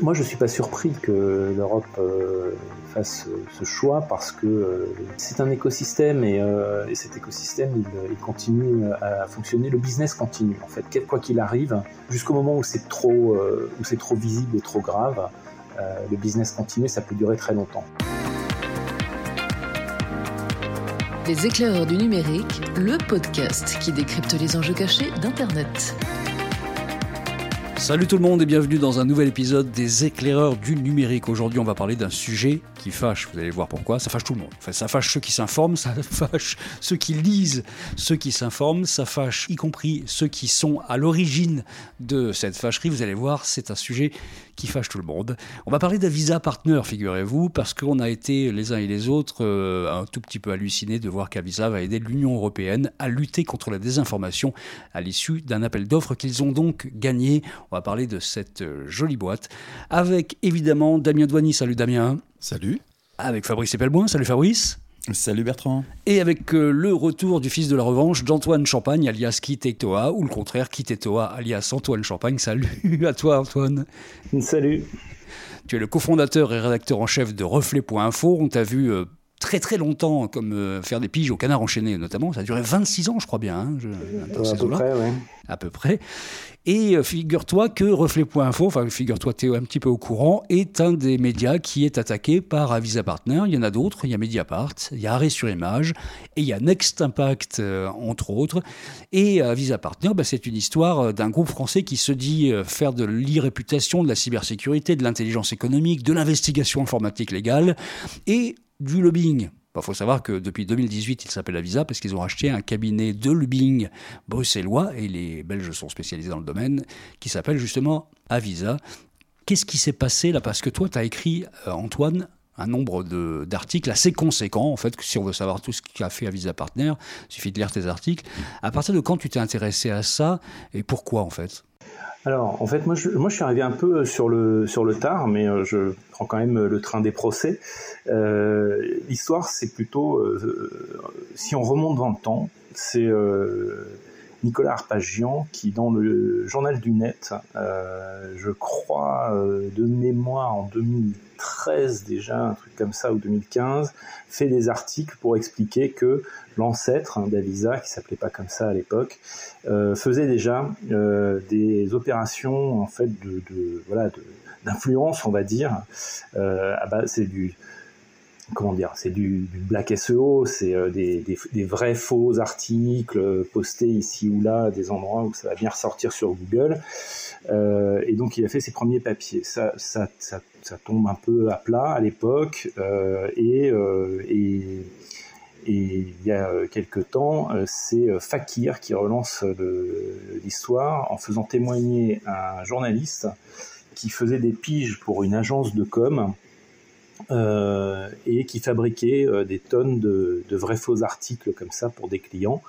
Moi, je ne suis pas surpris que l'Europe euh, fasse ce choix parce que euh, c'est un écosystème et, euh, et cet écosystème, il, il, continue à fonctionner. Le business continue, en fait, quoi qu'il arrive, jusqu'au moment où c'est trop, où c'est trop visible et trop grave. le business continue, ça peut durer très longtemps. Les éclaireurs du numérique, le podcast qui décrypte les enjeux cachés d'Internet. Salut tout le monde et bienvenue dans un nouvel épisode des éclaireurs du numérique. Aujourd'hui, on va parler d'un sujet qui fâche. Vous allez voir pourquoi. Ça fâche tout le monde. Enfin, ça fâche ceux qui s'informent, ça fâche ceux qui lisent, ceux qui s'informent, ça fâche y compris ceux qui sont à l'origine de cette fâcherie. Vous allez voir, c'est un sujet qui fâche tout le monde. On va parler d'Avisa Partner, figurez-vous, parce qu'on a été les uns et les autres euh, un tout petit peu hallucinés de voir qu'Avisa va aider l'Union européenne à lutter contre la désinformation à l'issue d'un appel d'offres qu'ils ont donc gagné. On va parler de cette euh, jolie boîte avec évidemment Damien Douany. Salut Damien. Salut. Avec Fabrice Epelboin. Salut Fabrice. Salut Bertrand. Et avec euh, le retour du fils de la revanche d'Antoine Champagne, alias Kitetoa, ou le contraire, Kitetoa, alias Antoine Champagne. Salut à toi Antoine. Salut. Tu es le cofondateur et rédacteur en chef de Reflet.info. On t'a vu euh, très très longtemps comme euh, faire des piges au canard enchaîné notamment. Ça a duré 26 ans, je crois bien. Hein, à peu près, ouais. À peu près. Et euh, figure-toi que Reflet.info, enfin figure-toi, tu es un petit peu au courant, est un des médias qui est attaqué par Avisa Partner. Il y en a d'autres, il y a Mediapart, il y a Arrêt sur Image, et il y a Next Impact, euh, entre autres. Et Avisa Partner, bah, c'est une histoire d'un groupe français qui se dit faire de l'irréputation, de la cybersécurité, de l'intelligence économique, de l'investigation informatique légale, et du lobbying. Il faut savoir que depuis 2018, il s'appelle Avisa parce qu'ils ont acheté un cabinet de lobbying bruxellois, et les Belges sont spécialisés dans le domaine, qui s'appelle justement Avisa. Qu'est-ce qui s'est passé là? Parce que toi, tu as écrit, euh, Antoine, un nombre d'articles assez conséquents, en fait, si on veut savoir tout ce qu'a fait Avisa Partner, il suffit de lire tes articles. À partir de quand tu t'es intéressé à ça et pourquoi, en fait? Alors, en fait, moi je, moi, je suis arrivé un peu sur le, sur le tard, mais euh, je prends quand même le train des procès. Euh, L'histoire, c'est plutôt, euh, si on remonte dans le temps, c'est euh, Nicolas Arpagian qui, dans le journal du net, euh, je crois de mémoire en 2013 déjà, un truc comme ça, ou 2015, fait des articles pour expliquer que l'ancêtre hein, d'Avisa, qui s'appelait pas comme ça à l'époque, euh, faisait déjà euh, des opérations en fait de, voilà d'influence, on va dire. Euh, c'est du comment dire, c'est du, du, black SEO, c'est euh, des, des, des, vrais faux articles postés ici ou là, des endroits où ça va bien ressortir sur Google. Euh, et donc il a fait ses premiers papiers. Ça, ça, ça, ça tombe un peu à plat à l'époque euh, et, euh, et et il y a quelques temps, c'est Fakir qui relance l'histoire en faisant témoigner un journaliste qui faisait des piges pour une agence de com euh, et qui fabriquait euh, des tonnes de, de, vrais faux articles comme ça pour des clients.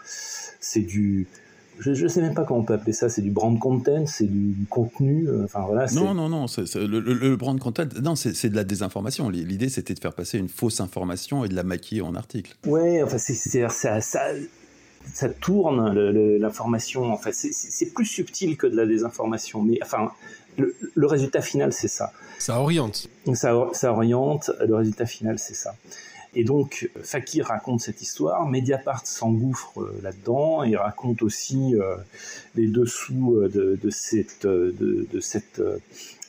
C'est du, je ne sais même pas comment on peut appeler ça, c'est du brand content, c'est du, du, contenu, euh, enfin voilà. Non, non, non, le, le, brand content, non, c'est, de la désinformation. L'idée, c'était de faire passer une fausse information et de la maquiller en article. Ouais, enfin, c'est, ça, ça, ça tourne l'information, en fait, c'est, plus subtil que de la désinformation, mais enfin, le, résultat final, c'est ça. Ça oriente. Ça, ça oriente, le résultat final, c'est ça. Et donc, Fakir raconte cette histoire, Mediapart s'engouffre euh, là-dedans et raconte aussi euh, les dessous euh, de, de cette, de, de cette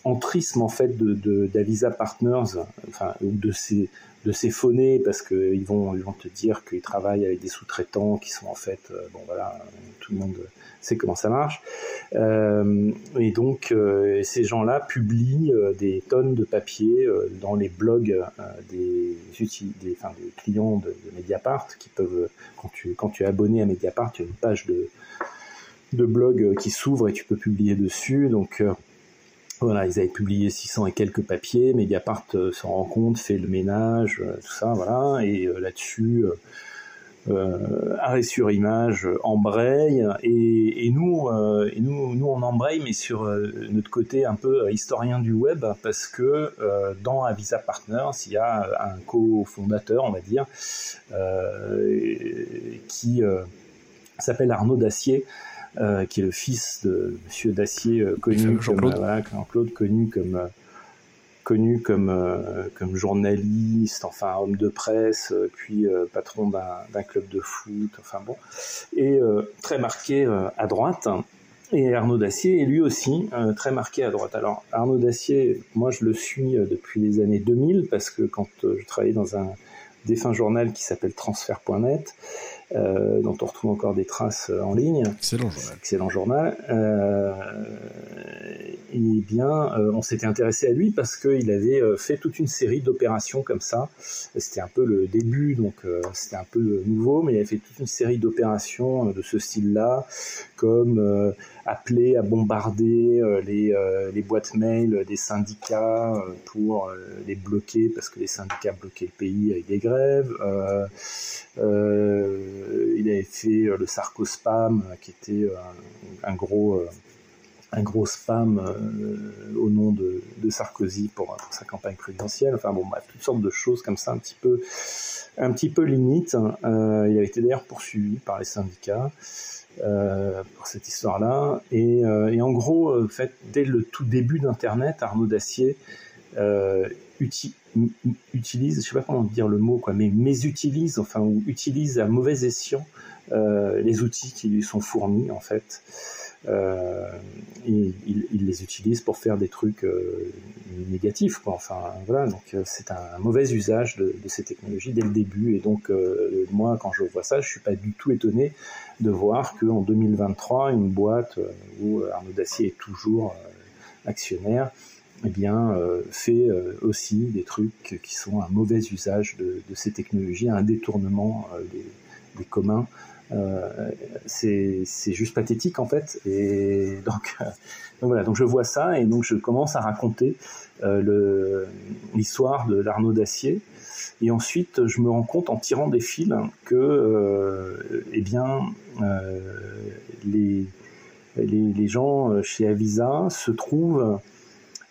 entrisme en fait de d'Avisa Partners, enfin de ces de phonés parce qu'ils vont ils vont te dire qu'ils travaillent avec des sous-traitants qui sont en fait bon voilà tout le monde c'est comment ça marche. Euh, et donc, euh, ces gens-là publient euh, des tonnes de papier dans les blogs des, des, enfin, des clients de, de, Mediapart qui peuvent, quand tu, quand tu es abonné à Mediapart, tu as une page de, de blog qui s'ouvre et tu peux publier dessus. Donc, voilà, ils avaient publié 600 et quelques papiers, Mediapart s'en rend compte, fait le ménage, tout ça, voilà, et là-dessus, euh, arrêt sur image embraye et, et nous euh, et nous nous on embraye mais sur euh, notre côté un peu historien du web parce que euh, dans Avisa Partners il y a un cofondateur on va dire qui s'appelle Arnaud Dacier qui est le fils de Monsieur Dacier connu comme Jean-Claude connu comme connu comme, comme journaliste, enfin homme de presse, puis patron d'un club de foot, enfin bon, et très marqué à droite. Et Arnaud Dacier est lui aussi très marqué à droite. Alors Arnaud Dacier, moi je le suis depuis les années 2000 parce que quand je travaillais dans un défunt journal qui s'appelle transfert.net, euh, dont on retrouve encore des traces euh, en ligne. Excellent journal. Excellent journal. Euh, et bien, euh, on s'était intéressé à lui parce qu'il avait euh, fait toute une série d'opérations comme ça. C'était un peu le début, donc c'était un peu nouveau, mais il avait fait toute une série d'opérations de ce style-là, comme appeler à bombarder les, les boîtes mail des syndicats pour les bloquer parce que les syndicats bloquaient le pays avec des grèves. Euh, il avait fait euh, le Sarcospam, qui était euh, un, gros un gros spam au nom de, Sarkozy pour, sa campagne présidentielle. Enfin bon, toutes sortes de choses comme ça, un petit peu, un petit peu limite. il avait été d'ailleurs poursuivi par les syndicats pour cette histoire-là. Et, en gros, fait, dès le tout début d'Internet, Arnaud Dacier utilise, je sais pas comment dire le mot, quoi, mais utilise enfin, ou utilise à mauvais escient euh, les outils qui lui sont fournis, en fait. Euh, il, les utilise pour faire des trucs euh, négatifs, quoi. Enfin, voilà. Donc, c'est un, mauvais usage de, ces technologies dès le début. Et donc, moi, quand je vois ça, je suis pas du tout étonné de voir qu'en 2023, une boîte où Arnaud Dacier est toujours actionnaire, eh bien, euh, fait euh, aussi des trucs qui sont un mauvais usage de, ces technologies, un détournement euh, des, communs. c'est juste pathétique en fait. Et donc, voilà, donc je vois ça et donc je commence à raconter l'histoire de l'Arnaud d'Acier. Et ensuite, je me rends compte en tirant des fils que, eh bien, les, les, les, gens chez Avisa se trouvent euh,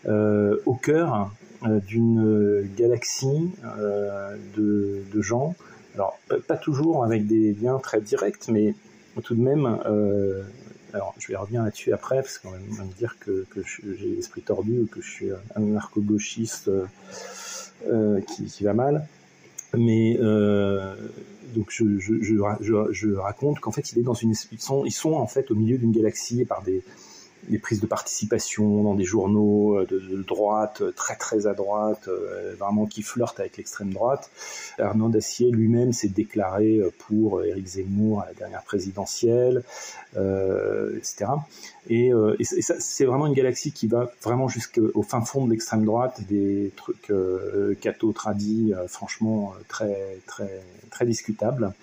au cœur euh, d'une galaxie euh, de, gens. Alors, pas toujours avec des liens très directs, mais tout de même, alors je vais revenir là-dessus après, parce qu'on va me dire que, j'ai l'esprit tordu ou que je suis un narco-gauchiste qui, va mal. Mais donc je, je, raconte qu'en fait il est dans une ils sont, ils sont en fait au milieu d'une galaxie par des des prises de participation dans des journaux euh, de, droite, euh, très très à droite, euh, vraiment qui flirtent avec l'extrême droite. Arnaud Dacier lui-même s'est déclaré pour Éric Zemmour à la dernière présidentielle, etc. Et, et c'est vraiment une galaxie qui va vraiment jusqu'au fin fond de l'extrême droite, des trucs euh, catho tradis, franchement très très très discutables.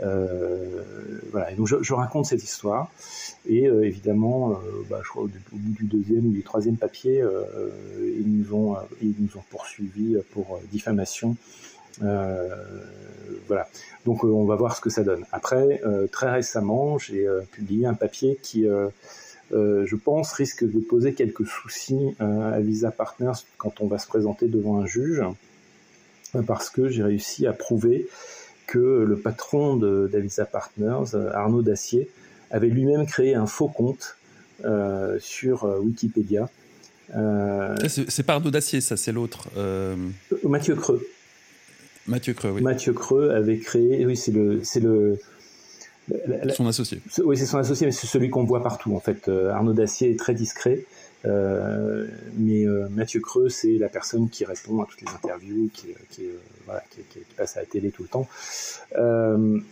Euh, voilà. Et donc je, raconte cette histoire et euh, évidemment, euh, bah, je crois au, bout du deuxième ou du troisième papier, ils nous ont ils nous ont poursuivis pour diffamation. voilà. Donc on va voir ce que ça donne. Après, très récemment, j'ai publié un papier qui, je pense, risque de poser quelques soucis à Visa Partners quand on va se présenter devant un juge, parce que j'ai réussi à prouver que le patron d'Avisa Partners, Arnaud Dacier, avait lui-même créé un faux compte euh, sur euh, Wikipédia. Euh, c'est pas Arnaud Dacier, ça, c'est l'autre. Mathieu Creux. Mathieu Creux, oui. Mathieu Creux avait créé, oui, c'est le, c'est le, son associé. Oui, c'est son associé, mais c'est celui qu'on voit partout. En fait, Arnaud Dacier est très discret. Euh, mais euh, Mathieu Creux, c'est la personne qui répond à toutes les interviews, qui, euh, qui passe à la télé tout le temps.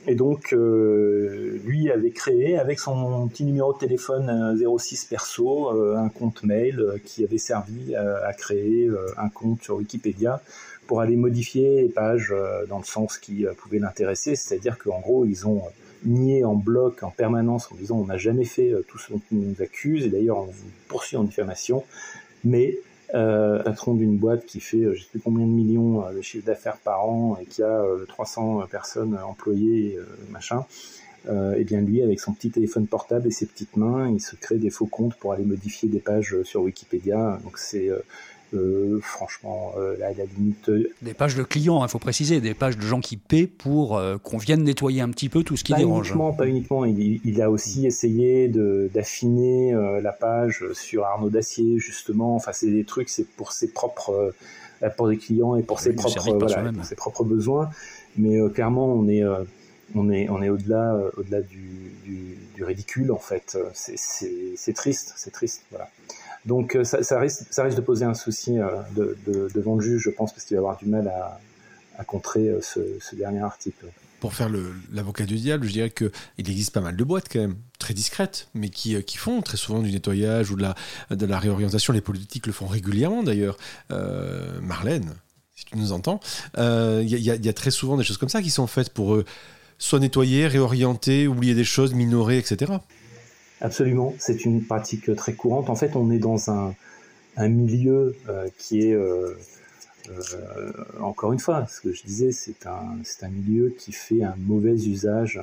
et donc, lui avait créé, avec son petit numéro de téléphone 06 perso, un compte mail qui avait servi à, créer un compte sur Wikipédia pour aller modifier les pages dans le sens qui pouvait l'intéresser. C'est-à-dire qu'en gros, ils ont nier en bloc en permanence en disant on n'a jamais fait euh, tout ce dont on nous accuse, et d'ailleurs on vous poursuit en diffamation, mais euh, patron d'une boîte qui fait euh, je sais plus combien de millions de chiffre d'affaires par an et qui a 300 personnes employées, machin, et bien lui avec son petit téléphone portable et ses petites mains, il se crée des faux comptes pour aller modifier des pages sur Wikipédia. Donc c'est franchement, à la limite. Des pages de clients, il faut préciser, des pages de gens qui paient pour qu'on vienne nettoyer un petit peu tout ce qui pas dérange. Uniquement, pas uniquement. Il, il a aussi essayé d'affiner la page sur Arnaud Dacier, justement. Enfin, c'est des trucs, c'est pour ses propres, pour des clients et pour ses propres, voilà, pour ses propres besoins. Mais clairement, on est on est, on est au-delà, euh, au-delà du, du, ridicule en fait. C'est triste, c'est triste, voilà. Donc euh, ça, risque, de poser un souci euh, de, de, devant le juge, je pense, parce qu'il va avoir du mal à, contrer ce, ce, dernier article. Pour faire l'avocat du diable, je dirais qu'il existe pas mal de boîtes quand même, très discrètes, mais qui, font très souvent du nettoyage ou de la, réorientation. Les politiques le font régulièrement d'ailleurs. Marlène, si tu nous entends, il y, a très souvent des choses comme ça qui sont faites pour soit nettoyer, réorienter, oublier des choses, minorer, etc. Absolument, c'est une pratique très courante. En fait, on est dans un, milieu euh, qui est, euh, euh, encore une fois, ce que je disais, c'est un, un milieu qui fait un mauvais usage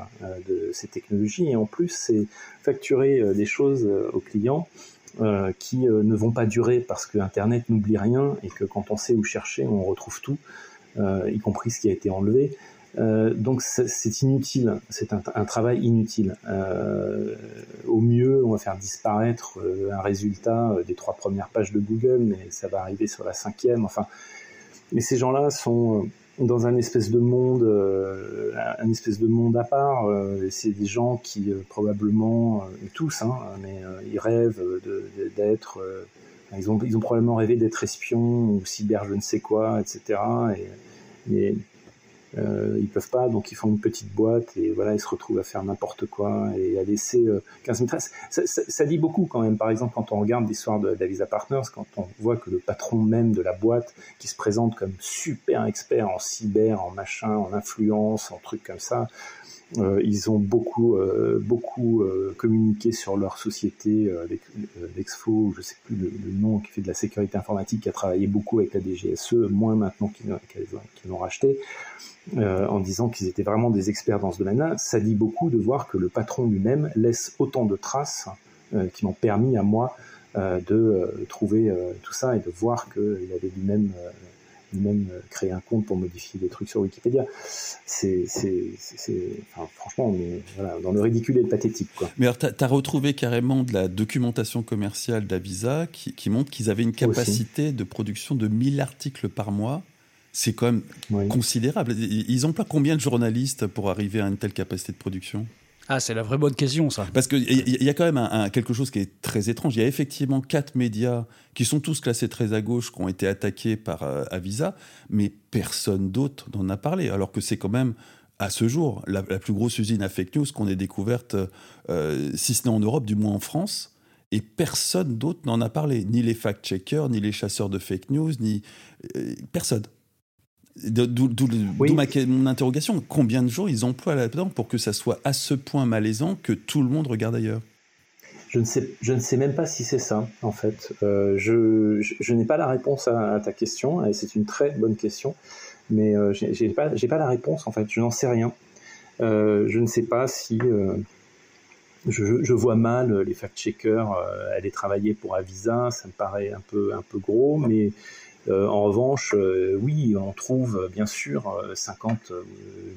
de ces technologies. Et en plus, c'est facturer des choses aux clients qui ne vont pas durer parce que Internet n'oublie rien et que quand on sait où chercher, on retrouve tout, y compris ce qui a été enlevé. Euh, donc c'est inutile, c'est un, travail inutile. Euh, au mieux, on va faire disparaître euh, un résultat des trois premières pages de Google, mais ça va arriver sur la cinquième. Enfin, mais ces gens-là sont dans un espèce de monde, un espèce de monde à part. c'est des gens qui probablement, tous, hein, mais ils rêvent d'être. ils ont, probablement rêvé d'être espions ou cyber je ne sais quoi, etc. Et, et euh, ils peuvent pas, donc ils font une petite boîte et voilà, ils se retrouvent à faire n'importe quoi et à laisser 15 000 traces. Ça, dit beaucoup quand même. Par exemple, quand on regarde l'histoire d'Avisa Partners, quand on voit que le patron même de la boîte, qui se présente comme super expert en cyber, en machin, en influence, en trucs comme ça, euh, ils ont beaucoup, euh, beaucoup euh, communiqué sur leur société, l'Exfo, je sais plus le, nom, qui fait de la sécurité informatique, qui a travaillé beaucoup avec la DGSE, moins maintenant qu'ils l'ont racheté, en disant qu'ils étaient vraiment des experts dans ce domaine-là. Ça dit beaucoup de voir que le patron lui-même laisse autant de traces qui m'ont permis à moi de trouver tout ça et de voir qu'il avait lui-même même euh, créer un compte pour modifier des trucs sur Wikipédia. C'est, franchement, voilà, dans le ridicule et le pathétique. Quoi. Mais alors, tu as, retrouvé carrément de la documentation commerciale d'Avisa qui, qui montre qu'ils avaient une capacité de production de 1000 articles par mois. C'est quand même considérable. Ils emploient combien de journalistes pour arriver à une telle capacité de production? Ah, c'est la vraie bonne question, ça. Parce qu'il y, y, a quand même quelque chose qui est très étrange. Il y a effectivement quatre médias qui sont tous classés très à gauche, qui ont été attaqués par euh, Avisa, mais personne d'autre n'en a parlé, alors que c'est quand même, à ce jour, la, plus grosse usine à fake news qu'on ait découverte, euh, si ce n'est en Europe, du moins en France. Et personne d'autre n'en a parlé, ni les fact-checkers, ni les chasseurs de fake news, ni euh, personne. D'où mon interrogation. Combien de jours ils emploient là-dedans pour que ça soit à ce point malaisant que tout le monde regarde ailleurs? Je ne, sais, je ne sais même pas si c'est ça, en fait. Euh, je, je, n'ai pas la réponse à, ta question, et c'est une très bonne question, mais euh, je n'ai pas, pas, la réponse, en fait. Je n'en sais rien. Euh, je ne sais pas si. Je, je, vois mal les fact-checkers aller travailler pour Avisa, ça me paraît un peu, un peu gros, mais euh, en revanche, euh, oui, on trouve bien sûr 50 euh,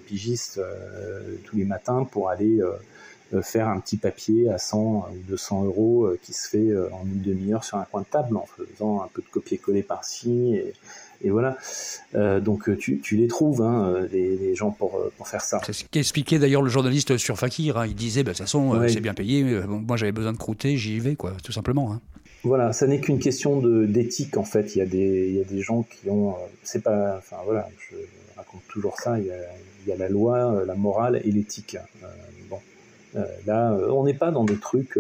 pigistes tous les matins pour aller faire un petit papier à 100 ou 200 euros qui se fait en une demi-heure sur un coin de table en faisant un peu de copier-coller par-ci et, voilà. donc tu, les trouves, hein, les, gens pour, faire ça. C'est ce qu'expliquait d'ailleurs le journaliste sur Fakir. Hein. Il disait, bah, de toute façon, c'est bien payé. moi, j'avais besoin de croûter, j'y vais, quoi, tout simplement. Hein. Voilà, ça n'est qu'une question d'éthique en fait. Il y, a des, il y a des gens qui ont, euh, c'est pas, enfin voilà, je raconte toujours ça. Il y a, la loi, euh, la morale et l'éthique. Euh, bon, là, on n'est pas dans des trucs,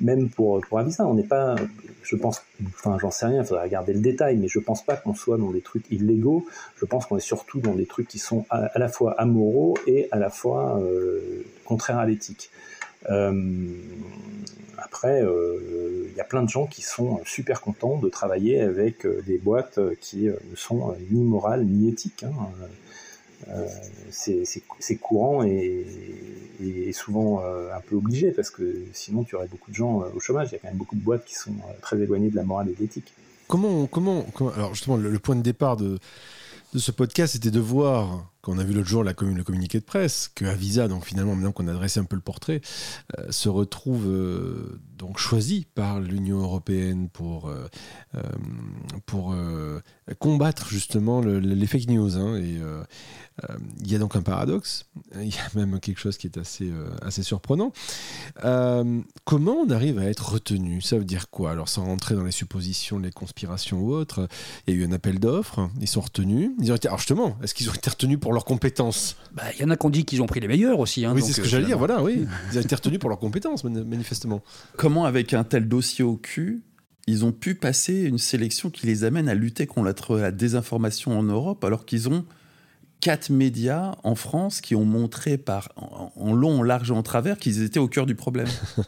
même pour pour Avisa, on n'est pas, je pense, enfin j'en sais rien, il faudrait regarder le détail, mais je pense pas qu'on soit dans des trucs illégaux. Je pense qu'on est surtout dans des trucs qui sont à, la fois amoraux et à la fois contraires à l'éthique. Après, il y a plein de gens qui sont super contents de travailler avec euh, des boîtes euh, qui euh, ne sont ni morales ni éthiques. Hein. c'est courant et, souvent un peu obligé parce que sinon tu aurais beaucoup de gens au chômage. Il y a quand même beaucoup de boîtes qui sont très éloignées de la morale et de l'éthique. comment, comment, alors justement, le, point de départ de, de ce podcast, c'était de voir quand on a vu l'autre jour le communiqué de presse, que Avisa, donc finalement, maintenant qu'on a dressé un peu le portrait, euh, se retrouve euh, donc choisi par l'Union européenne pour, euh, pour combattre justement les fake news. Hein, et il y a donc un paradoxe, il y a même quelque chose qui est assez, assez surprenant. comment on arrive à être retenu? Ça veut dire quoi? Alors, sans rentrer dans les suppositions, les conspirations ou autres, il y a eu un appel d'offres, ils sont retenus. Ils ont été, alors justement, est-ce qu'ils ont été retenus pour leurs compétences. Bah, il y en a qui ont dit qu'ils ont pris les meilleurs aussi. Hein, oui, c'est ce que j'allais dire, voilà, oui. Ils ont été retenus pour leurs compétences, manifestement. Comment, avec un tel dossier au cul, ils ont pu passer une sélection qui les amène à lutter contre la désinformation en Europe, alors qu'ils ont quatre médias en France qui ont montré par, en long, en large et en travers qu'ils étaient au cœur du problème?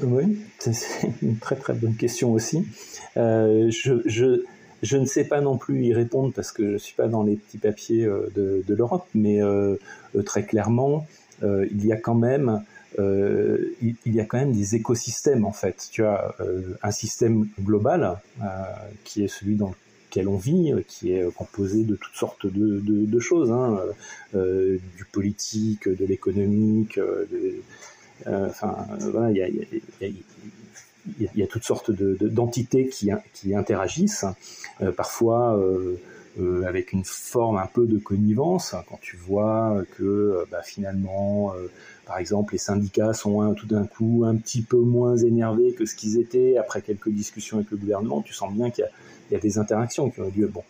Oui, c'est une très très bonne question aussi. Euh, je, je, je ne sais pas non plus y répondre parce que je ne suis pas dans les petits papiers euh, de, l'Europe, mais euh, euh, très clairement, il y a quand même il, y a quand même des écosystèmes en fait. Tu as un système global qui est celui dans lequel on vit, qui est composé de toutes sortes de, choses, hein, du politique, de l'économique, enfin voilà, il y a, il y a toutes sortes d'entités de, qui, qui, interagissent, euh, parfois euh, euh, avec une forme un peu de connivence, quand tu vois que bah, finalement, par exemple, les syndicats sont tout d'un coup un petit peu moins énervés que ce qu'ils étaient après quelques discussions avec le gouvernement, tu sens bien qu'il y, y, a des interactions qui ont lieu. Bon.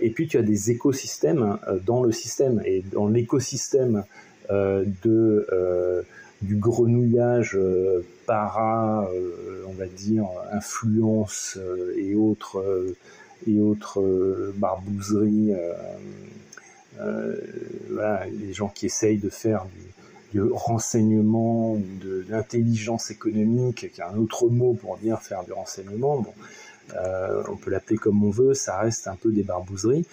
et puis tu as des écosystèmes dans le système, et dans l'écosystème de du grenouillage euh, para, euh, on va dire, influence euh, et autres, et autres barbouzeries. les gens qui essayent de faire du, renseignement de l'intelligence économique, qui est un autre mot pour dire faire du renseignement. Bon, on peut l'appeler comme on veut, ça reste un peu des barbouzeries.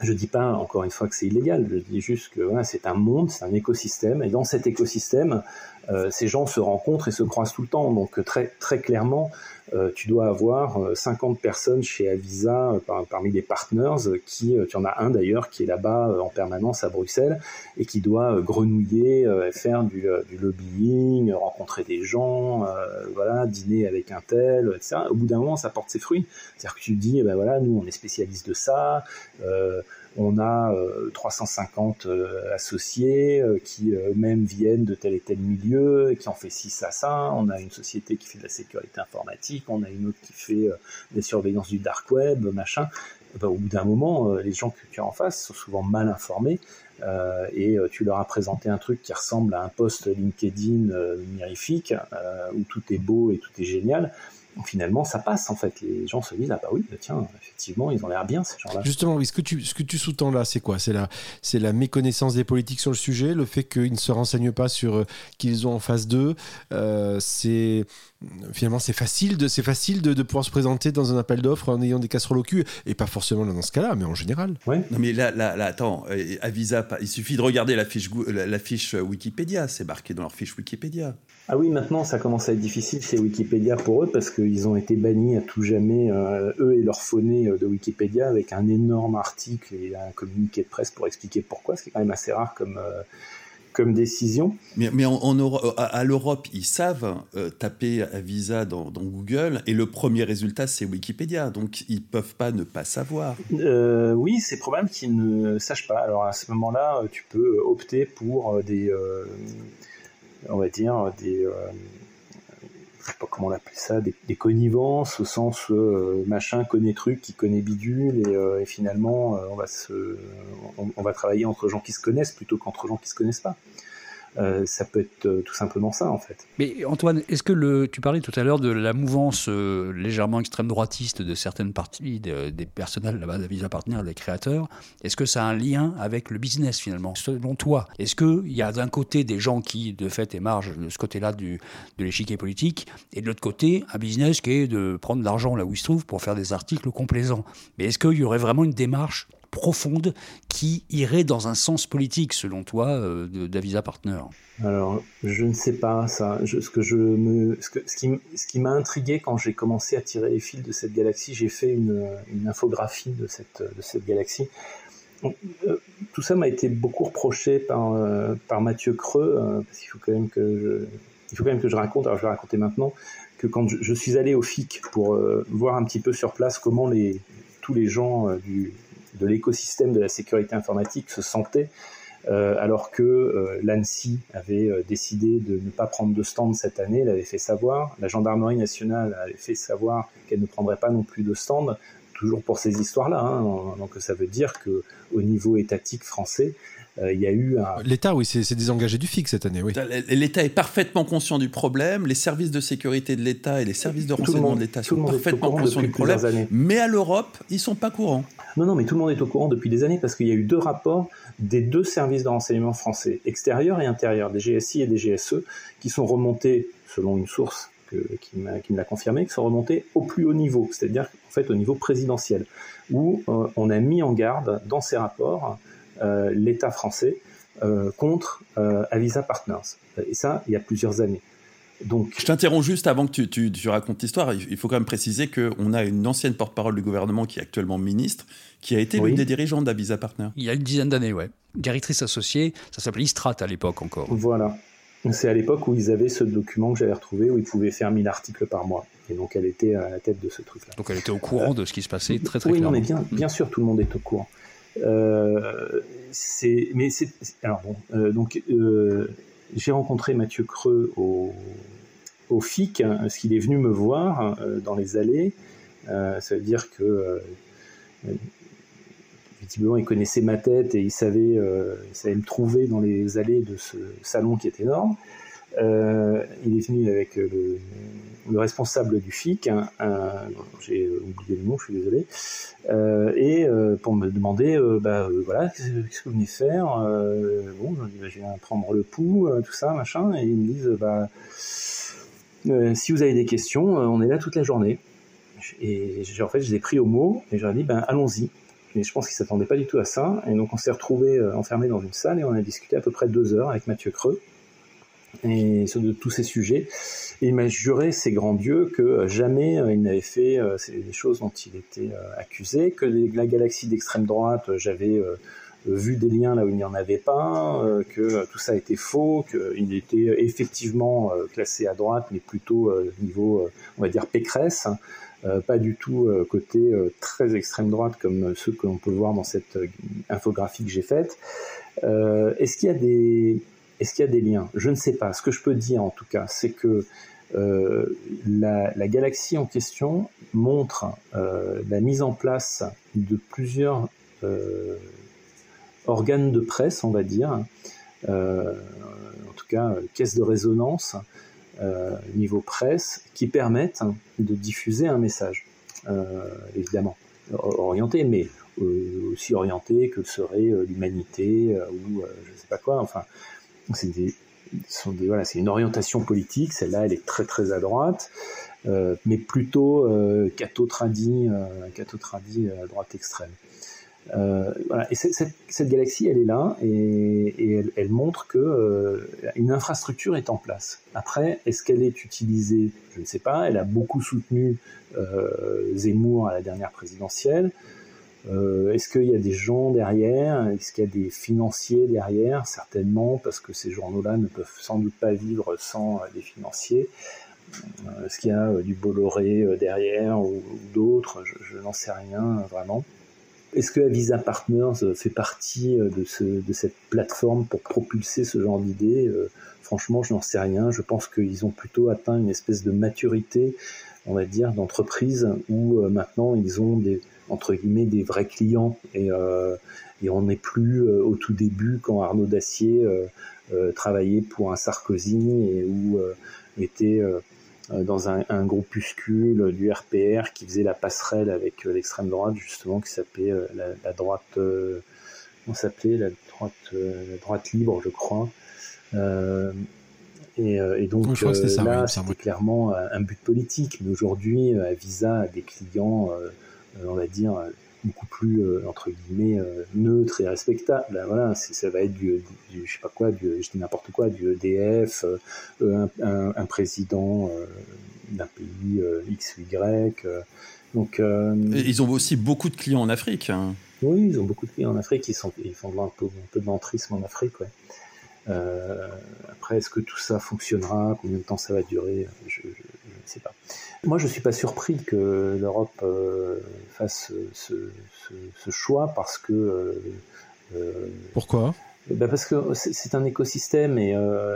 Je dis pas encore une fois que c'est illégal, je dis juste que voilà, c'est un monde, c'est un écosystème, et dans cet écosystème, euh, ces gens se rencontrent et se croisent tout le temps. Donc très très clairement, euh, tu dois avoir 50 euh, personnes chez Avisa parmi les partners, qui tu en as un d'ailleurs qui est là-bas en permanence à Bruxelles et qui doit grenouiller, faire du, du, lobbying, rencontrer des gens, voilà, dîner avec un tel, etc. Au bout d'un moment, ça porte ses fruits. C'est-à-dire que tu dis, eh ben voilà, nous on est spécialiste de ça on a 350 euh, euh, associés euh, qui eux-mêmes viennent de tel et tel milieu, qui en fait ci, ça, ça. On a une société qui fait de la sécurité informatique, on a une autre qui fait des surveillances du dark web, machin. Eh ben, au bout d'un moment, les gens que tu as en face sont souvent mal informés et tu leur as présenté un truc qui ressemble à un post LinkedIn mirifique où tout est beau et tout est génial finalement, ça passe en fait. Les gens se disent ah bah oui, bah tiens, effectivement, ils ont l'air bien ces gens-là. Justement, oui, ce que tu, ce que tu sous-tends là, c'est quoi? C'est la, c'est la méconnaissance des politiques sur le sujet, le fait qu'ils ne se renseignent pas sur euh, qu'ils ont en face d'eux. Euh, c'est finalement c'est facile de c'est facile de, pouvoir se présenter dans un appel d'offres en ayant des casseroles au cul et pas forcément dans ce cas-là, mais en général. Ouais. Non mais là, là, là attends, euh, Avisa, il suffit de regarder la fiche, la fiche Wikipédia, c'est marqué dans leur fiche Wikipédia. Ah oui, maintenant ça commence à être difficile chez Wikipédia pour eux parce qu'ils ont été bannis à tout jamais, euh, eux et leur phonée euh, de Wikipédia, avec un énorme article et un communiqué de presse pour expliquer pourquoi, ce qui est quand même assez rare comme, euh, comme décision. Mais, mais en, à l'Europe, ils savent taper à visa dans, Google et le premier résultat c'est Wikipédia, donc ils peuvent pas ne pas savoir. oui, c'est probable qu'ils ne sachent pas. Alors à ce moment-là, tu peux opter pour des on va dire, des, euh, je sais pas comment on ça, des, connivences au sens euh, machin connaît truc qui connaît bidule et, euh, finalement on va se, on, va travailler entre gens qui se connaissent plutôt qu'entre gens qui se connaissent pas. Euh, ça peut être euh, tout simplement ça en fait. Mais Antoine, est-ce que le, tu parlais tout à l'heure de la mouvance euh, légèrement extrême droitiste de certaines parties des personnels là-bas d'Avisa Partner, des créateurs, est-ce que ça a un lien avec le business finalement Selon toi, est-ce qu'il y a d'un côté des gens qui de fait émargent de ce côté-là de l'échiquier politique et de l'autre côté un business qui est de prendre l'argent là où il se trouve pour faire des articles complaisants? Mais est-ce qu'il y aurait vraiment une démarche profonde qui irait dans un sens politique, selon toi, euh, d'Avisa Partner? Alors, je ne sais pas ça. ce, que je me, ce, que, ce qui, m'a intrigué quand j'ai commencé à tirer les fils de cette galaxie, j'ai fait une, infographie de cette, de cette galaxie. Euh, tout ça m'a été beaucoup reproché par, euh, par Mathieu Creux, parce qu'il faut quand même que je, il faut quand même que je raconte, alors je vais raconter maintenant, que quand je, suis allé au FIC pour voir un petit peu sur place comment les, tous les gens du, de l'écosystème de la sécurité informatique se sentait, euh, alors que euh, l'ANSI avait euh, décidé de ne pas prendre de stand cette année, l'avait fait savoir, la gendarmerie nationale avait fait savoir qu'elle ne prendrait pas non plus de stand, toujours pour ces histoires-là. Hein. donc ça veut dire que au niveau étatique français, euh, il y a eu un... L'État, oui, c'est désengagé du FIC cette année, oui. L'État est parfaitement conscient du problème, les services de sécurité de l'État et les services de renseignement de l'État sont parfaitement conscients du problème, mais à l'Europe, ils sont pas courants. Non, non, mais tout le monde est au courant depuis des années parce qu'il y a eu deux rapports des deux services de renseignement français, extérieurs et intérieurs, des GSI et des GSE, qui sont remontés, selon une source qui, me l'a confirmé, qui sont remontés au plus haut niveau, c'est-à-dire en fait au niveau présidentiel, où euh, on a mis en garde dans ces rapports euh, l'État français euh, contre Avisa Partners. Et ça, il y a plusieurs années. Donc, je t'interromps juste avant que tu, tu, racontes l'histoire. Il faut quand même préciser qu'on a une ancienne porte-parole du gouvernement qui est actuellement ministre, qui a été l'une des dirigeants d'Avisa Partners. Il y a une dizaine d'années, ouais. Directrice associée, ça s'appelait Istrat à l'époque encore. Voilà. C'est à l'époque où ils avaient ce document que j'avais retrouvé, où ils pouvaient faire 1000 articles par mois. Et donc elle était à la tête de ce truc-là. Donc elle était au courant de ce qui se passait très très oui, clairement. Oui, mais bien, bien sûr, tout le monde est au courant. Euh, c'est, mais c'est, alors bon, euh, donc euh, j'ai rencontré Mathieu Creux au, au FIC, hein, parce qu'il est venu me voir dans les allées. ça veut dire que effectivement, il connaissait ma tête et il savait, il savait me trouver dans les allées de ce salon qui est énorme. Euh, il est venu avec le, le responsable du FIC, hein, j'ai oublié le nom, je suis désolé, euh, et euh, pour me demander, euh, bah voilà, qu'est-ce que vous venez faire Bon, je, bah, je viens prendre le pouls, tout ça, machin, et ils me disent, bah si vous avez des questions, on est là toute la journée. Et en fait, je les ai pris au mot et j'ai dit, ben allons-y. Mais je pense qu'ils s'attendaient pas du tout à ça. Et donc on s'est retrouvés enfermés dans une salle et on a discuté à peu près deux heures avec Mathieu Creux et de tous ces sujets. Et il m'a juré, ces grands dieux, que jamais euh, il n'avait fait euh, des choses dont il était euh, accusé, que la galaxie d'extrême droite, j'avais vu des liens là où il n'y en avait pas, que tout ça était faux, qu'il était effectivement classé à droite, mais plutôt niveau, on va dire, pécresse. pas du tout côté très extrême droite comme ceux que l'on peut voir dans cette infographie que j'ai faite. Est-ce qu'il y a des est-ce qu'il y a des liens? Je ne sais pas. Ce que je peux dire en tout cas, c'est que euh, la, galaxie en question montre euh, la mise en place de plusieurs euh, organes de presse, on va dire, en tout cas caisses de résonance niveau presse, qui permettent de diffuser un message, évidemment orienté, mais aussi orienté que serait l'humanité ou je ne sais pas quoi. Enfin, c'est des, sont des, voilà, c'est une orientation politique. Celle-là, elle est très très à droite, euh, mais plutôt euh, catho-tradi, euh, à droite extrême. Euh, voilà. Et cette, cette, galaxie, elle est là et, et elle, elle, montre que euh, une infrastructure est en place. Après, est-ce qu'elle est utilisée? Je ne sais pas. Elle a beaucoup soutenu Zemmour à la dernière présidentielle. Euh, est-ce qu'il y a des gens derrière? Est-ce qu'il y a des financiers derrière? Certainement, parce que ces journaux-là ne peuvent sans doute pas vivre sans euh, des financiers. Euh, est-ce qu'il y a du Bolloré derrière ou, d'autres? Je, n'en sais rien vraiment. Est-ce que Avisa Partners fait partie de, ce, de cette plateforme pour propulser ce genre d'idées? Franchement, je n'en sais rien. Je pense qu'ils ont plutôt atteint une espèce de maturité, on va dire, d'entreprise où maintenant ils ont des, entre guillemets des vrais clients. Et, euh, et on n'est plus euh, au tout début quand Arnaud Dacier euh, travaillait pour un Sarkozy et où était dans un, un, groupuscule du RPR qui faisait la passerelle avec l'extrême droite justement qui s'appelait la, droite comment s'appelait? La droite la droite libre je crois. Et, et, donc ça, là c'était clairement un but politique. Mais aujourd'hui Avisa a des clients euh, on va dire, beaucoup plus entre guillemets neutre et respectable. Ben voilà, ça va être du, du, je sais pas quoi, du, je dis n'importe quoi, du EDF, un, un, un, président d'un pays X ou Y. donc, ils ont aussi beaucoup de clients en Afrique. Hein. Oui, ils ont beaucoup de clients en Afrique. Ils, sont, ils font un peu, un peu de l'entrisme en Afrique. Ouais. Euh, après, est-ce que tout ça fonctionnera Combien de temps ça va durer je, ne sais pas. Moi, je suis pas surpris que l'Europe euh, fasse ce, ce, choix parce que. Euh, Pourquoi? Ben parce que c'est un écosystème et,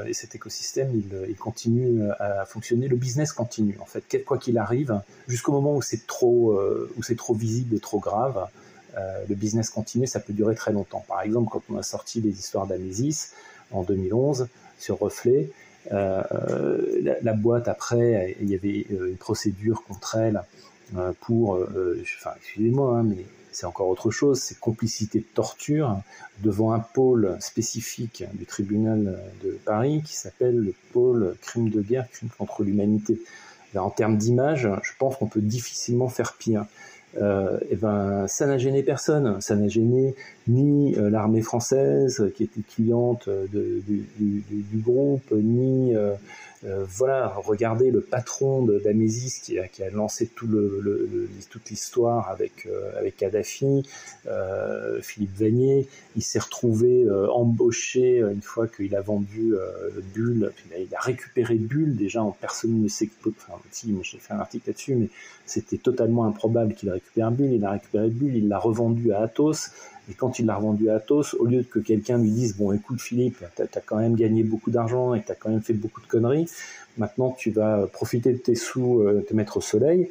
et cet écosystème il, il, continue à fonctionner. Le business continue en fait, quoi qu'il arrive, jusqu'au moment où c'est trop, où c'est trop visible et trop grave. le business continue, ça peut durer très longtemps. Par exemple, quand on a sorti les histoires d'Amésis, en 2011 sur Reflet. Euh, la, boîte après, il y avait euh, une procédure contre elle euh, pour, enfin excusez-moi, hein, mais c'est encore autre chose, c'est complicité de torture devant un pôle spécifique du tribunal de Paris qui s'appelle le pôle crime de guerre, crime contre l'humanité. En termes d'image, je pense qu'on peut difficilement faire pire euh, et eh ben ça n'a gêné personne, ça n'a gêné ni euh, l'armée française qui était cliente de, du, du, du, groupe, ni euh, voilà, regardez le patron d'Amésis qui qui a lancé tout toute l'histoire avec, euh, avec Kadhafi, euh, Philippe Vanier. Il s'est retrouvé embauché une fois qu'il a vendu Bulle. Il a, récupéré Bulle déjà en personne ne sait. Enfin, si, j'ai fait un article là-dessus, mais c'était totalement improbable qu'il récupère Bulle. Il a récupéré Bulle, il l'a revendu à Athos. Et quand il l'a revendu à Athos, au lieu que quelqu'un lui dise Bon, écoute, Philippe, tu as, quand même gagné beaucoup d'argent et tu as quand même fait beaucoup de conneries, maintenant tu vas profiter de tes sous, euh, te mettre au soleil.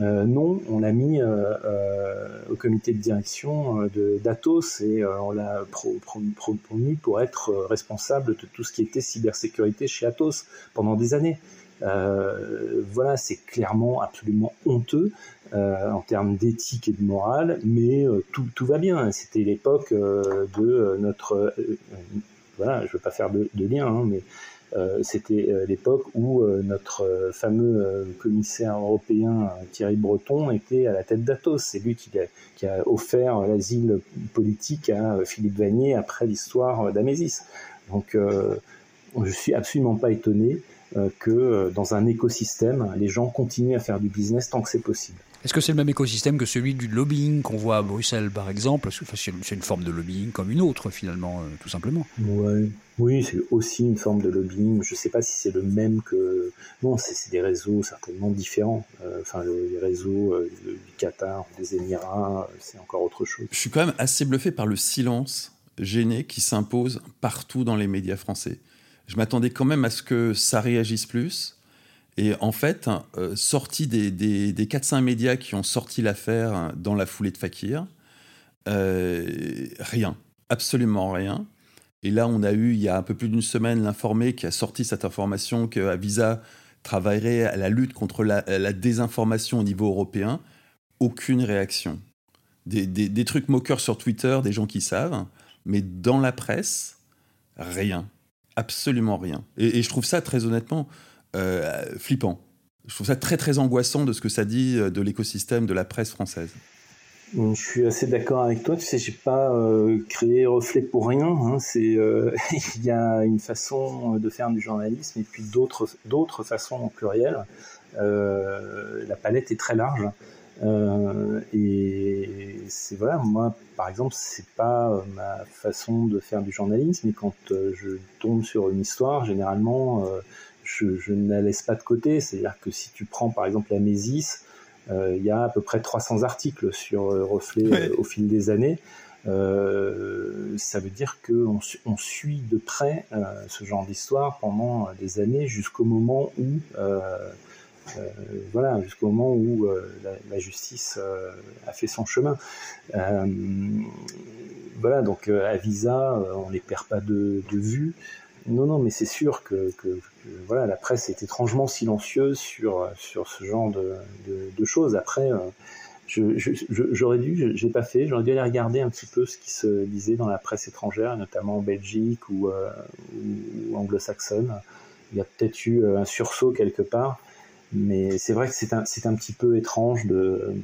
Euh, non, on l'a mis euh, au comité de direction d'Atos et on l'a promu pour être responsable de tout ce qui était cybersécurité chez Atos pendant des années. Euh, voilà, c'est clairement absolument honteux euh, en termes d'éthique et de morale, mais euh, tout, tout, va bien. C'était l'époque de notre... voilà, je ne veux pas faire de, lien, hein, mais c'était l'époque où notre fameux commissaire européen Thierry Breton était à la tête d'Atos. C'est lui qui a, qui a offert l'asile politique à Philippe Vanier après l'histoire d'Amésis. Donc, je suis absolument pas étonné euh, que euh, dans un écosystème, les gens continuent à faire du business tant que c'est possible. Est-ce que c'est le même écosystème que celui du lobbying qu'on voit à Bruxelles, par exemple? C'est une forme de lobbying comme une autre, finalement, euh, tout simplement. Ouais. Oui, c'est aussi une forme de lobbying. Je ne sais pas si c'est le même que... Non, c'est des réseaux certainement différents. enfin, les réseaux du Qatar, des Émirats, c'est encore autre chose. Je suis quand même assez bluffé par le silence gêné qui s'impose partout dans les médias français je m'attendais quand même à ce que ça réagisse plus. Et en fait, euh, sorti des, des, 4-5 médias qui ont sorti l'affaire dans la foulée de Fakir, euh, rien, absolument rien. Et là, on a eu, il y a un peu plus d'une semaine, l'informé qui a sorti cette information qu'Avisa travaillerait à la lutte contre la, désinformation au niveau européen. Aucune réaction. Des, des, trucs moqueurs sur Twitter, des gens qui savent, mais dans la presse, rien absolument rien. Et, je trouve ça très honnêtement euh, flippant. Je trouve ça très très angoissant de ce que ça dit euh, de l'écosystème de la presse française. Je suis assez d'accord avec toi. Tu sais, j'ai pas euh, créé Reflet pour rien. Hein. C'est il y a une façon de faire du journalisme et puis d'autres d'autres façons en pluriel. la palette est très large. Euh, et c'est voilà, moi, par exemple, c'est pas euh, ma façon de faire du journalisme. Et quand euh, je tombe sur une histoire, généralement, je, je, ne la laisse pas de côté. C'est-à-dire que si tu prends par exemple la Mésis, il y a à peu près 300 articles sur Reflet au fil des années. Euh, ça veut dire qu'on on suit de près ce genre d'histoire pendant des années jusqu'au moment où euh, euh, voilà, jusqu'au moment où euh, la, justice euh, a fait son chemin. voilà, donc à Visa, on les perd pas de, vue. Non, non, mais c'est sûr que, voilà, la presse est étrangement silencieuse sur, sur ce genre de, choses. Après, j'aurais dû, j'ai pas fait, j'aurais dû aller regarder un petit peu ce qui se disait dans la presse étrangère, notamment en Belgique ou, ou anglo-saxonne. Il y a peut-être eu un sursaut quelque part. Mais c'est vrai que c'est un, c'est un petit peu étrange de,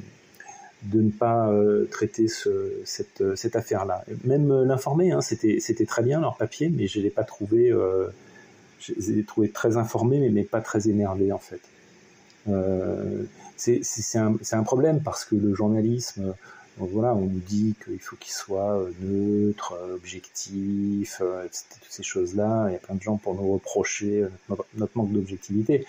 de ne pas traiter ce, cette, cette affaire-là. Même l'informer, hein, c'était très bien leur papier, mais je l'ai pas trouvé. je les ai trouvés très informés, mais, pas très énervés en fait. c'est un, un, problème parce que le journalisme voilà, on nous dit qu'il faut qu'il soit euh, neutre, euh, objectif, euh, toutes ces choses-là. Il y a plein de gens pour nous reprocher notre, manque d'objectivité.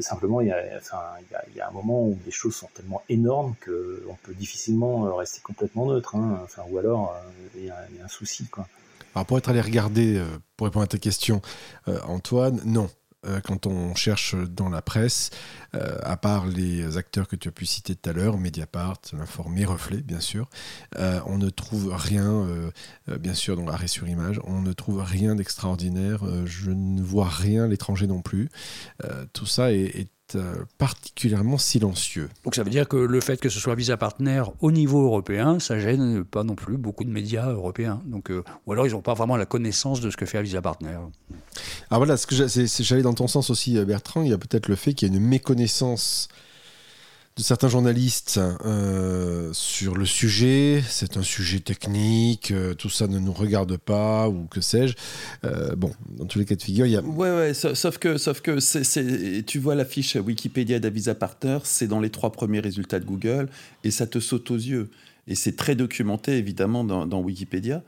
Simplement, il y, a, un moment où les choses sont tellement énormes qu'on peut difficilement rester complètement neutre. Hein. Ou alors, il y, a, un souci. Quoi. Alors, pour être allé regarder, pour répondre à ta question, Antoine, non. Euh, quand on cherche dans la presse, euh, à part les acteurs que tu as pu citer tout à l'heure, Mediapart, l'informé, Reflet, bien sûr, euh, on ne trouve rien, bien sûr, dans l'arrêt sur image, on ne trouve rien d'extraordinaire, je ne vois rien, l'étranger non plus. tout ça est euh, particulièrement silencieux. Donc ça veut dire que le fait que ce soit Visa Partner au niveau européen, ça gêne pas non plus beaucoup de médias européens. Donc, euh, ou alors ils n'ont pas vraiment la connaissance de ce que fait Visa Partner. Ah voilà, ce que j'allais dans ton sens aussi, Bertrand, il y a peut-être le fait qu'il y a une méconnaissance de certains journalistes euh, sur le sujet. C'est un sujet technique, euh, tout ça ne nous regarde pas, ou que sais-je. Euh, bon, dans tous les cas de figure, il y a. Ouais, ouais, sauf que, sauf que tu vois la fiche Wikipédia d'Avisa Partner, c'est dans les trois premiers résultats de Google, et ça te saute aux yeux. Et c'est très documenté, évidemment, dans, dans, Wikipédia.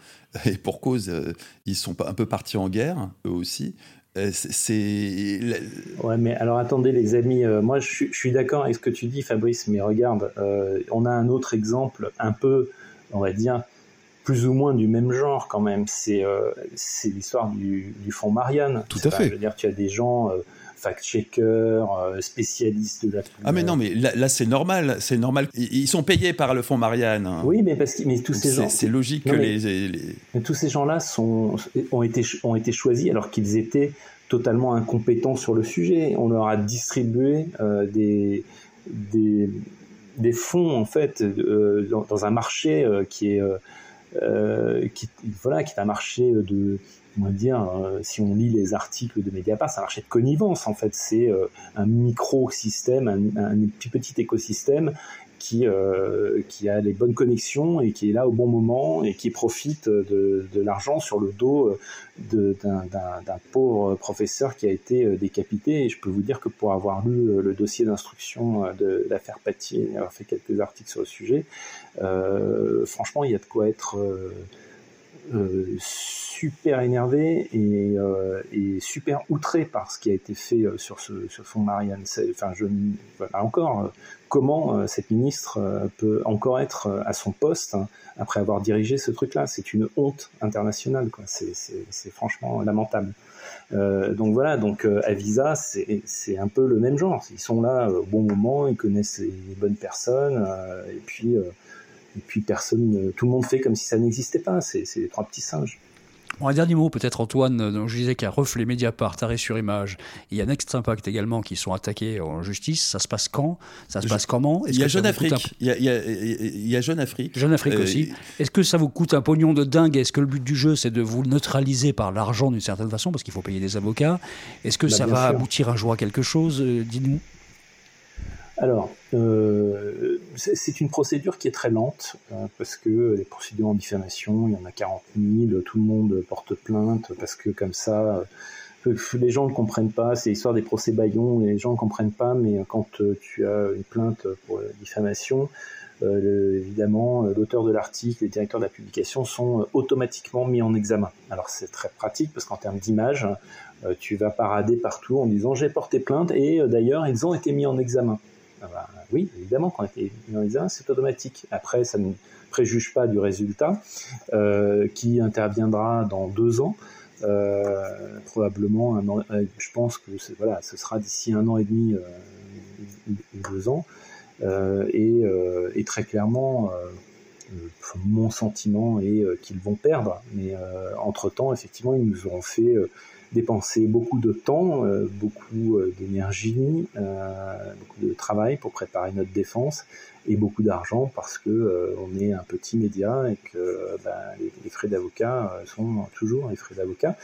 Et pour cause, ils sont un peu partis en guerre, eux aussi. Euh, c'est. Ouais, mais alors attendez, les amis, euh, moi je, suis d'accord avec ce que tu dis, Fabrice, mais regarde, euh, on a un autre exemple, un peu, on va dire, plus ou moins du même genre quand même. C'est l'histoire du, du fonds Marianne. Tout à fait. Je veux dire, tu as des gens fact-checkers, spécialistes de la. Ah mais non, mais là, c'est normal, c'est normal. Ils sont payés par le fonds Marianne. Oui, mais parce que mais tous ces gens. C'est logique que les, Mais tous ces gens-là sont ont été ont été choisis alors qu'ils étaient totalement incompétents sur le sujet. On leur a distribué euh, des, des, des fonds en fait euh, dans, dans, un marché euh, qui est qui voilà qui est un marché de on dire, si on lit les articles de Mediapart, c'est un marché de connivence en fait. C'est un micro-système, un, un, petit écosystème qui, euh, qui a les bonnes connexions et qui est là au bon moment et qui profite de, de l'argent sur le dos d'un pauvre professeur qui a été euh, décapité. Et je peux vous dire que pour avoir lu euh, le dossier d'instruction de l'affaire Paty et avoir fait quelques articles sur le sujet, euh, franchement, il y a de quoi être euh, super énervé et, euh, et, super outré par ce qui a été fait euh, sur ce, ce fond Marianne. Enfin, je voilà encore comment cette ministre peut encore être à son poste hein, après avoir dirigé ce truc-là. C'est une honte internationale, quoi. C'est franchement lamentable. Euh, donc voilà, donc Avisa, c'est un peu le même genre. Ils sont là au bon moment, ils connaissent les bonnes personnes, et puis et puis personne, tout le monde fait comme si ça n'existait pas. C'est les trois petits singes. un dernier mot peut-être Antoine, dont je disais qu'il y a Reflet, Mediapart, Arrêt sur Image, il y a Next Impact également qui sont attaqués en justice. Ça se passe quand? Ça se passe comment? Il y a Jeune Afrique. Il, y a, Jeune Afrique. Jeune Afrique aussi. Est-ce que ça vous coûte un pognon de dingue? Est-ce que le but du jeu c'est de vous neutraliser par l'argent d'une certaine façon parce qu'il faut payer des avocats? Est-ce que bah, ça va aboutir un jour à quelque chose? Euh, Dites-nous. Alors, euh, c'est une procédure qui est très lente, euh, parce que les procédures en diffamation, il y en a 40 000, tout le monde porte plainte, parce que comme ça, euh, les gens ne comprennent pas, c'est l'histoire des procès baillons, les gens ne comprennent pas, mais quand tu as une plainte pour diffamation, évidemment, l'auteur de l'article, les directeurs de la publication sont automatiquement mis en examen. Alors c'est très pratique, parce qu'en termes d'image, tu vas parader partout en disant j'ai porté plainte, et d'ailleurs, ils ont été mis en examen. Ah bah, oui, évidemment, quand on examen, c'est automatique. Après, ça ne préjuge pas du résultat euh, qui interviendra dans deux ans. Euh, probablement, euh, je pense que voilà, ce sera d'ici un an et demi ou deux ans. Et, et, très clairement, mon sentiment est qu'ils vont perdre. Mais entre-temps, effectivement, ils nous auront fait dépenser beaucoup de temps, euh, beaucoup euh, d'énergie, euh, beaucoup de travail pour préparer notre défense et beaucoup d'argent parce que on est un petit média et que ben, les, frais d'avocat sont toujours les frais d'avocat.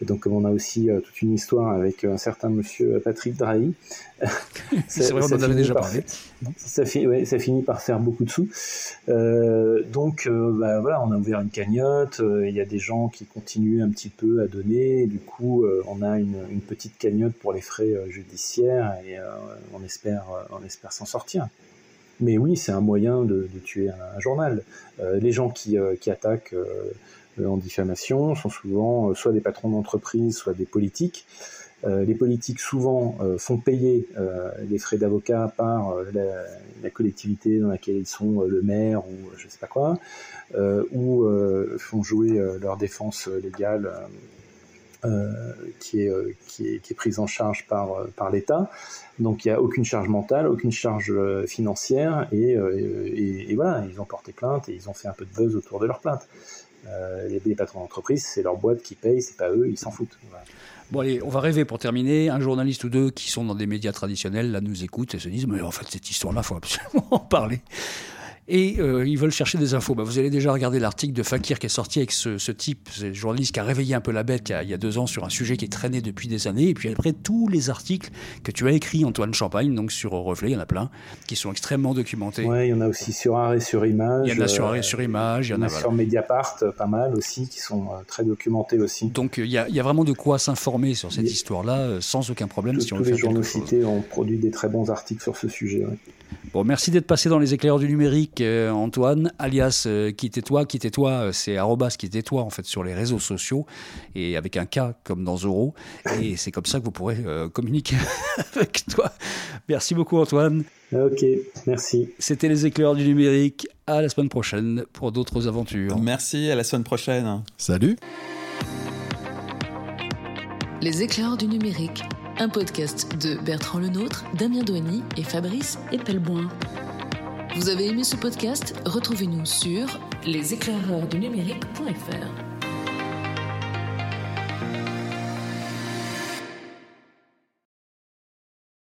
Et donc on a aussi toute une histoire avec un certain monsieur Patrick Drahi, c'est vrai, on en avait déjà parlé. Ça, ça, finit par faire beaucoup de sous. Euh, donc, euh, bah, voilà, on a ouvert une cagnotte. Il y a des gens qui continuent un petit peu à donner. Du coup, on a une, une, petite cagnotte pour les frais judiciaires et on espère, on espère s'en sortir. Mais oui, c'est un moyen de, de tuer un, journal. les gens qui, qui attaquent en diffamation sont souvent soit des patrons d'entreprise, soit des politiques. Euh, les politiques souvent euh, font payer euh, les frais d'avocat par la, collectivité dans laquelle ils sont, le maire ou je sais pas quoi, ou font jouer leur défense légale qui, est, qui, est, prise en charge par, par l'État. Donc il n'y a aucune charge mentale, aucune charge financière, et, voilà, ils ont porté plainte et ils ont fait un peu de buzz autour de leur plainte. les, patrons d'entreprise, c'est leur boîte qui paye, c'est pas eux, ils s'en foutent. Bon, allez, on va rêver pour terminer. Un journaliste ou deux qui sont dans des médias traditionnels, là, nous écoutent et se disent Mais en fait, cette histoire-là, il faut absolument en parler et euh, ils veulent chercher des infos. Bah, vous allez déjà regarder l'article de Fakir qui est sorti avec ce, ce type, ce journaliste qui a réveillé un peu la bête il y, a, il y, a, deux ans sur un sujet qui est traîné depuis des années. Et puis après, tous les articles que tu as écrits, Antoine Champagne, donc sur Reflet, il y en a plein, qui sont extrêmement documentés. Oui, il y en a aussi sur Arrêt sur Image. Il y en a sur Arrêt sur Image. Il y en a, sur Mediapart, pas mal aussi, qui sont euh, très documentés aussi. Donc il y a, il y a vraiment de quoi s'informer sur cette histoire-là, euh, sans aucun problème. Tous, si on tous veut les faire journaux cités ont produit des très bons articles sur ce sujet. Ouais. Bon, merci d'être passé dans les éclaireurs du numérique, euh, Antoine, alias euh, qui toi Qui toi euh, C'est arrobas qui toi en fait sur les réseaux sociaux et avec un K comme dans Zoro. Et c'est comme ça que vous pourrez euh, communiquer avec toi. Merci beaucoup, Antoine. Ok, merci. C'était les éclaireurs du numérique. À la semaine prochaine pour d'autres aventures. Merci, à la semaine prochaine. Salut. Les éclaireurs du numérique un podcast de Bertrand Lenôtre, Damien Douany et Fabrice Epelboin. Vous avez aimé ce podcast? Retrouvez-nous sur leséclaireurdunumérique.fr.